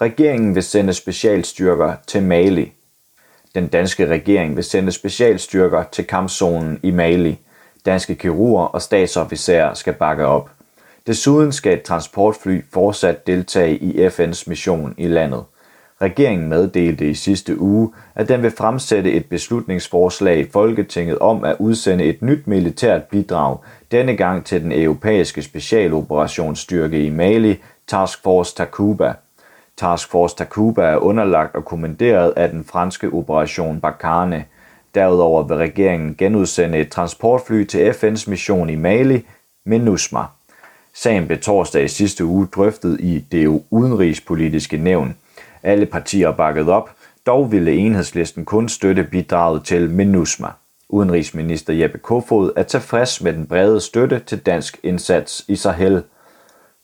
Regeringen vil sende specialstyrker til Mali. Den danske regering vil sende specialstyrker til kampzonen i Mali. Danske kirurger og statsofficerer skal bakke op. Desuden skal et transportfly fortsat deltage i FN's mission i landet. Regeringen meddelte i sidste uge, at den vil fremsætte et beslutningsforslag i Folketinget om at udsende et nyt militært bidrag, denne gang til den europæiske specialoperationsstyrke i Mali, Task Force Takuba. Task Force Takuba er underlagt og kommanderet af den franske operation Barkhane. Derudover vil regeringen genudsende et transportfly til FN's mission i Mali, MINUSMA. Sagen blev torsdag i sidste uge drøftet i det udenrigspolitiske nævn. Alle partier bakkede op, dog ville enhedslisten kun støtte bidraget til MINUSMA. Udenrigsminister Jeppe Kofod er tilfreds med den brede støtte til dansk indsats i Sahel.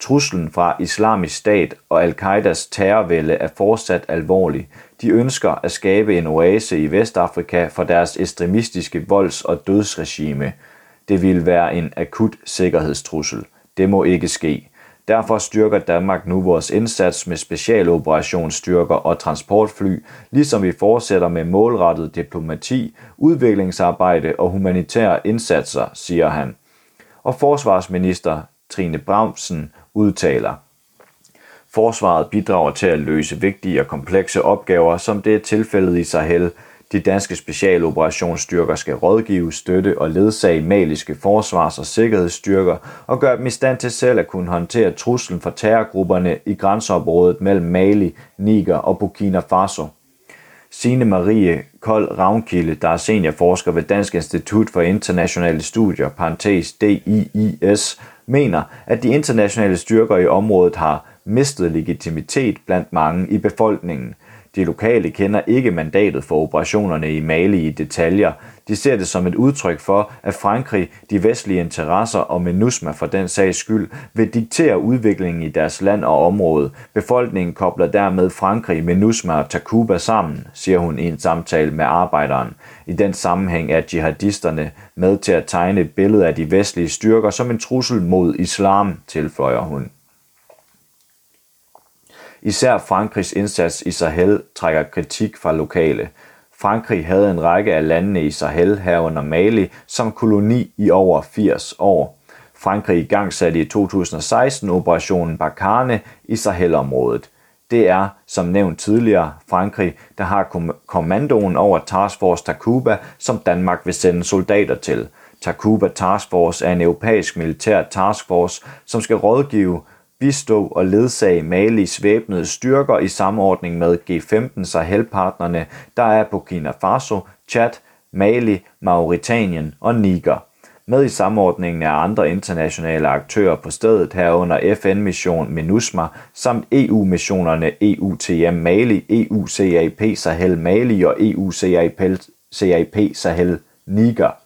Truslen fra islamisk stat og al-Qaidas terrorvælde er fortsat alvorlig. De ønsker at skabe en oase i Vestafrika for deres ekstremistiske volds- og dødsregime. Det vil være en akut sikkerhedstrussel. Det må ikke ske. Derfor styrker Danmark nu vores indsats med specialoperationsstyrker og transportfly, ligesom vi fortsætter med målrettet diplomati, udviklingsarbejde og humanitære indsatser, siger han. Og forsvarsminister Trine Bramsen udtaler, Forsvaret bidrager til at løse vigtige og komplekse opgaver, som det er tilfældet i Sahel, de danske specialoperationsstyrker skal rådgive, støtte og ledsage maliske forsvars- og sikkerhedsstyrker og gøre dem i stand til selv at kunne håndtere truslen fra terrorgrupperne i grænseområdet mellem Mali, Niger og Burkina Faso. Signe Marie Kold Ravnkilde, der er seniorforsker ved Dansk Institut for Internationale Studier, parentes DIIS, mener, at de internationale styrker i området har mistet legitimitet blandt mange i befolkningen – de lokale kender ikke mandatet for operationerne i Mali i detaljer. De ser det som et udtryk for, at Frankrig, de vestlige interesser og MINUSMA for den sags skyld vil diktere udviklingen i deres land og område. Befolkningen kobler dermed Frankrig, MINUSMA og Takuba sammen, siger hun i en samtale med arbejderen. I den sammenhæng er jihadisterne med til at tegne et billede af de vestlige styrker som en trussel mod islam, tilføjer hun. Især Frankrigs indsats i Sahel trækker kritik fra lokale. Frankrig havde en række af landene i Sahel herunder Mali som koloni i over 80 år. Frankrig igangsatte i 2016 operationen Barkhane i Sahelområdet. Det er, som nævnt tidligere, Frankrig, der har kommandoen over Task Force Takuba, som Danmark vil sende soldater til. Takuba Task Force er en europæisk militær task force, som skal rådgive bistå og ledsage Malis væbnede styrker i samordning med G15 Sahel-partnerne, der er Burkina Faso, Chad, Mali, Mauritanien og Niger. Med i samordningen er andre internationale aktører på stedet herunder FN-mission MINUSMA samt EU-missionerne EUTM Mali, EUCAP Sahel Mali og EUCAP Sahel Niger.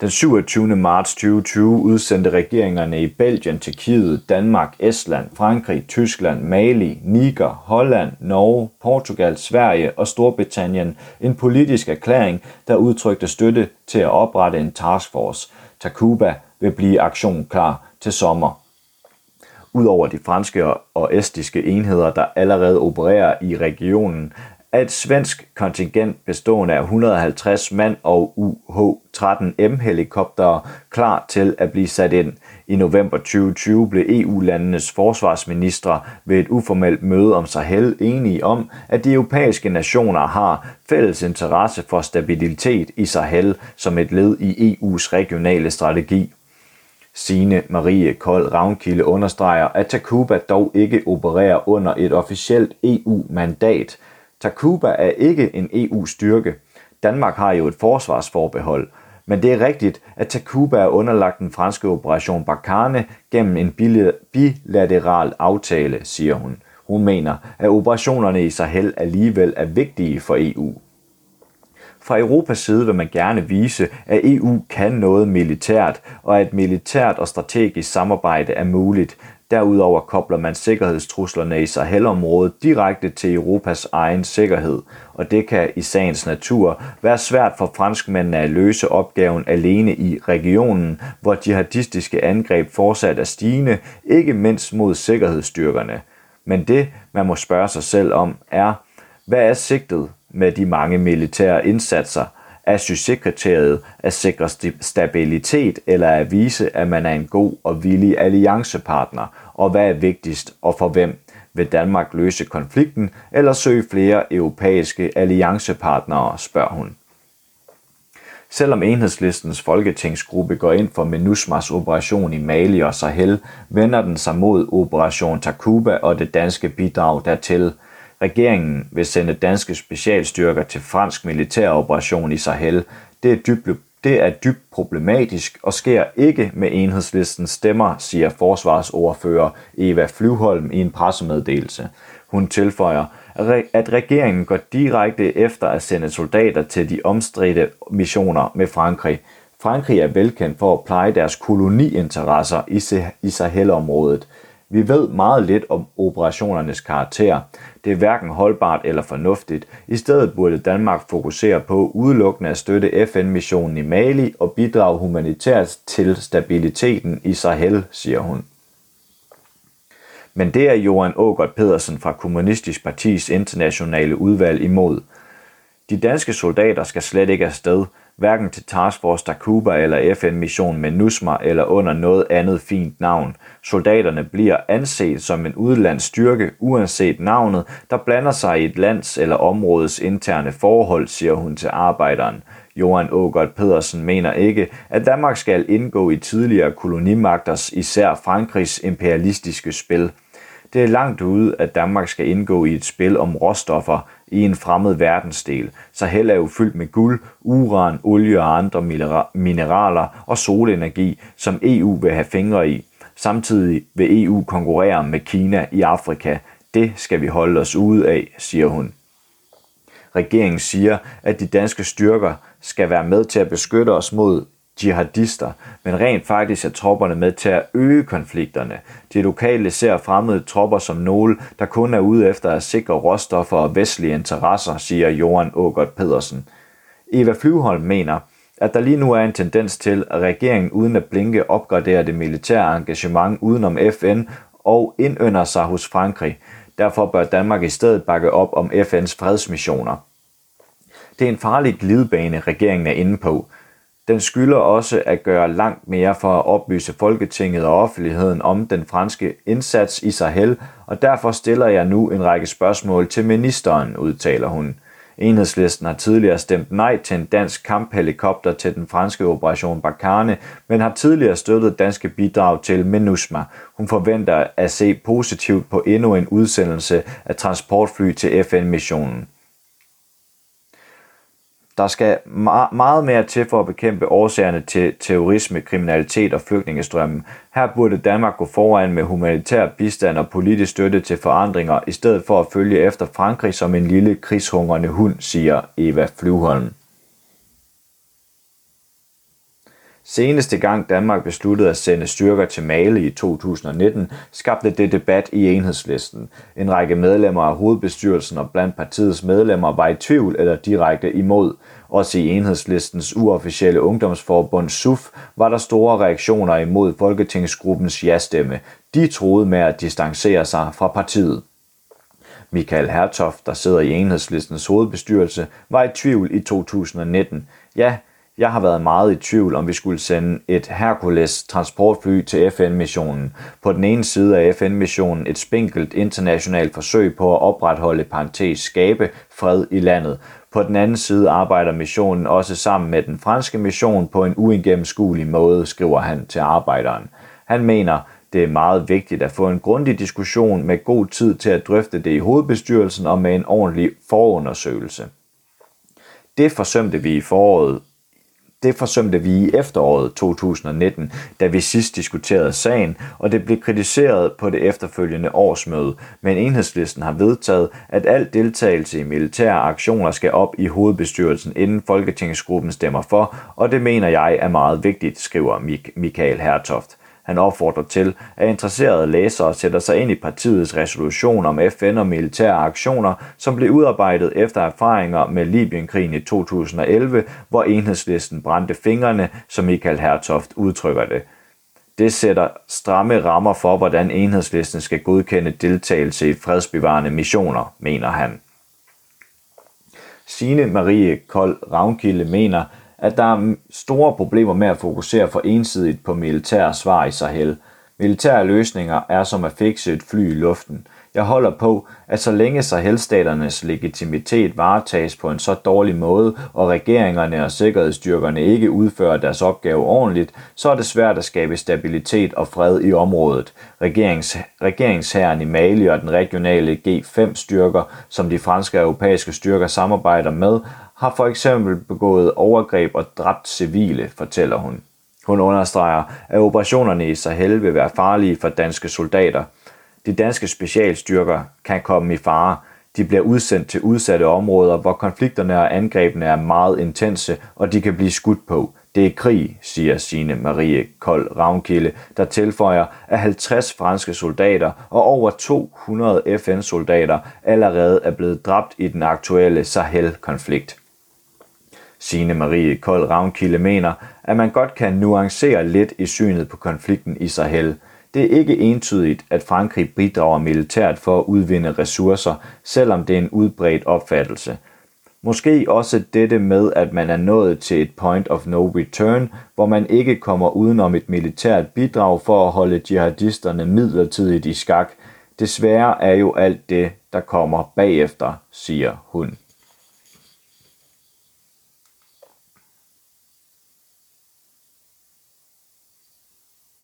Den 27. marts 2020 udsendte regeringerne i Belgien, Tjekkiet, Danmark, Estland, Frankrig, Tyskland, Mali, Niger, Holland, Norge, Portugal, Sverige og Storbritannien en politisk erklæring, der udtrykte støtte til at oprette en taskforce. Takuba vil blive aktion klar til sommer. Udover de franske og estiske enheder, der allerede opererer i regionen, af et svensk kontingent bestående af 150 mand og UH-13M-helikoptere klar til at blive sat ind. I november 2020 blev EU-landenes forsvarsministre ved et uformelt møde om Sahel enige om, at de europæiske nationer har fælles interesse for stabilitet i Sahel som et led i EU's regionale strategi. Signe Marie Kold Ravnkilde understreger, at Takuba dog ikke opererer under et officielt EU-mandat, Takuba er ikke en EU-styrke. Danmark har jo et forsvarsforbehold, men det er rigtigt, at Takuba er underlagt den franske operation Barkhane gennem en bilateral aftale, siger hun. Hun mener, at operationerne i Sahel alligevel er vigtige for EU. Fra Europas side vil man gerne vise, at EU kan noget militært, og at militært og strategisk samarbejde er muligt, Derudover kobler man sikkerhedstruslerne i Sahelområdet direkte til Europas egen sikkerhed, og det kan i sagens natur være svært for franskmændene at løse opgaven alene i regionen, hvor jihadistiske angreb fortsat er stigende, ikke mindst mod sikkerhedsstyrkerne. Men det, man må spørge sig selv om, er, hvad er sigtet med de mange militære indsatser? Er succeskriteriet at sikre stabilitet eller at vise, at man er en god og villig alliancepartner? Og hvad er vigtigst og for hvem? Vil Danmark løse konflikten eller søge flere europæiske alliancepartnere, spørger hun. Selvom enhedslistens folketingsgruppe går ind for MINUSMAs operation i Mali og Sahel, vender den sig mod Operation Takuba og det danske bidrag dertil. Regeringen vil sende danske specialstyrker til fransk militæroperation i Sahel. Det er dybt det er dybt problematisk og sker ikke med enhedslistens stemmer, siger forsvarsordfører Eva Flyvholm i en pressemeddelelse. Hun tilføjer, at regeringen går direkte efter at sende soldater til de omstridte missioner med Frankrig. Frankrig er velkendt for at pleje deres koloniinteresser i Sahel-området. Vi ved meget lidt om operationernes karakter. Det er hverken holdbart eller fornuftigt. I stedet burde Danmark fokusere på udelukkende at støtte FN-missionen i Mali og bidrage humanitært til stabiliteten i Sahel, siger hun. Men det er Johan Ågert Pedersen fra Kommunistisk Partis internationale udvalg imod. De danske soldater skal slet ikke afsted, hverken til Task Force Takuba eller FN-mission MINUSMA eller under noget andet fint navn. Soldaterne bliver anset som en udlands styrke, uanset navnet, der blander sig i et lands eller områdes interne forhold, siger hun til arbejderen. Johan Ågert Pedersen mener ikke, at Danmark skal indgå i tidligere kolonimagters, især Frankrigs imperialistiske spil. Det er langt ude, at Danmark skal indgå i et spil om råstoffer, i en fremmed verdensdel. Sahel er jo fyldt med guld, uran, olie og andre mineraler og solenergi, som EU vil have fingre i. Samtidig vil EU konkurrere med Kina i Afrika. Det skal vi holde os ude af, siger hun. Regeringen siger, at de danske styrker skal være med til at beskytte os mod jihadister, men rent faktisk er tropperne med til at øge konflikterne. De lokale ser fremmede tropper som nogle, der kun er ude efter at sikre råstoffer og vestlige interesser, siger Johan Ågert Pedersen. Eva Flyvholm mener, at der lige nu er en tendens til, at regeringen uden at blinke opgraderer det militære engagement udenom FN og indønder sig hos Frankrig. Derfor bør Danmark i stedet bakke op om FN's fredsmissioner. Det er en farlig glidebane, regeringen er inde på. Den skylder også at gøre langt mere for at oplyse Folketinget og offentligheden om den franske indsats i Sahel, og derfor stiller jeg nu en række spørgsmål til ministeren, udtaler hun. Enhedslisten har tidligere stemt nej til en dansk kamphelikopter til den franske operation Barkhane, men har tidligere støttet danske bidrag til MINUSMA. Hun forventer at se positivt på endnu en udsendelse af transportfly til FN-missionen. Der skal meget mere til for at bekæmpe årsagerne til terrorisme, kriminalitet og flygtningestrømmen. Her burde Danmark gå foran med humanitær bistand og politisk støtte til forandringer, i stedet for at følge efter Frankrig som en lille krigshungrende hund, siger Eva Flyvholm. Seneste gang Danmark besluttede at sende styrker til Mali i 2019, skabte det debat i enhedslisten. En række medlemmer af hovedbestyrelsen og blandt partiets medlemmer var i tvivl eller direkte imod. Også i enhedslistens uofficielle ungdomsforbund SUF var der store reaktioner imod Folketingsgruppens ja-stemme. De troede med at distancere sig fra partiet. Michael Hertoft, der sidder i enhedslistens hovedbestyrelse, var i tvivl i 2019. Ja, jeg har været meget i tvivl, om vi skulle sende et Hercules transportfly til FN-missionen. På den ene side af FN-missionen et spinkelt internationalt forsøg på at opretholde parentes skabe fred i landet. På den anden side arbejder missionen også sammen med den franske mission på en uigennemskuelig måde, skriver han til arbejderen. Han mener, det er meget vigtigt at få en grundig diskussion med god tid til at drøfte det i hovedbestyrelsen og med en ordentlig forundersøgelse. Det forsømte vi i foråret det forsømte vi i efteråret 2019, da vi sidst diskuterede sagen, og det blev kritiseret på det efterfølgende årsmøde, men enhedslisten har vedtaget, at al deltagelse i militære aktioner skal op i hovedbestyrelsen, inden Folketingsgruppen stemmer for, og det mener jeg er meget vigtigt, skriver Michael Hertoft. Han opfordrer til, at interesserede læsere sætter sig ind i partiets resolution om FN og militære aktioner, som blev udarbejdet efter erfaringer med Libyenkrigen i 2011, hvor enhedslisten brændte fingrene, som Michael Hertoft udtrykker det. Det sætter stramme rammer for, hvordan enhedslisten skal godkende deltagelse i fredsbevarende missioner, mener han. Signe Marie Kold Ravnkilde mener, at der er store problemer med at fokusere for ensidigt på militære svar i Sahel. Militære løsninger er som at fikse et fly i luften. Jeg holder på, at så længe Sahelstaternes legitimitet varetages på en så dårlig måde, og regeringerne og sikkerhedsstyrkerne ikke udfører deres opgave ordentligt, så er det svært at skabe stabilitet og fred i området. Regerings, regeringsherren i Mali og den regionale G5-styrker, som de franske og europæiske styrker samarbejder med, har for eksempel begået overgreb og dræbt civile, fortæller hun. Hun understreger, at operationerne i Sahel vil være farlige for danske soldater. De danske specialstyrker kan komme i fare. De bliver udsendt til udsatte områder, hvor konflikterne og angrebene er meget intense, og de kan blive skudt på. Det er krig, siger Sine Marie Kold Ravnkilde, der tilføjer, at 50 franske soldater og over 200 FN-soldater allerede er blevet dræbt i den aktuelle Sahel-konflikt. Signe Marie Kold Ravnkilde mener, at man godt kan nuancere lidt i synet på konflikten i Sahel. Det er ikke entydigt, at Frankrig bidrager militært for at udvinde ressourcer, selvom det er en udbredt opfattelse. Måske også dette med, at man er nået til et point of no return, hvor man ikke kommer udenom et militært bidrag for at holde jihadisterne midlertidigt i skak. Desværre er jo alt det, der kommer bagefter, siger hun.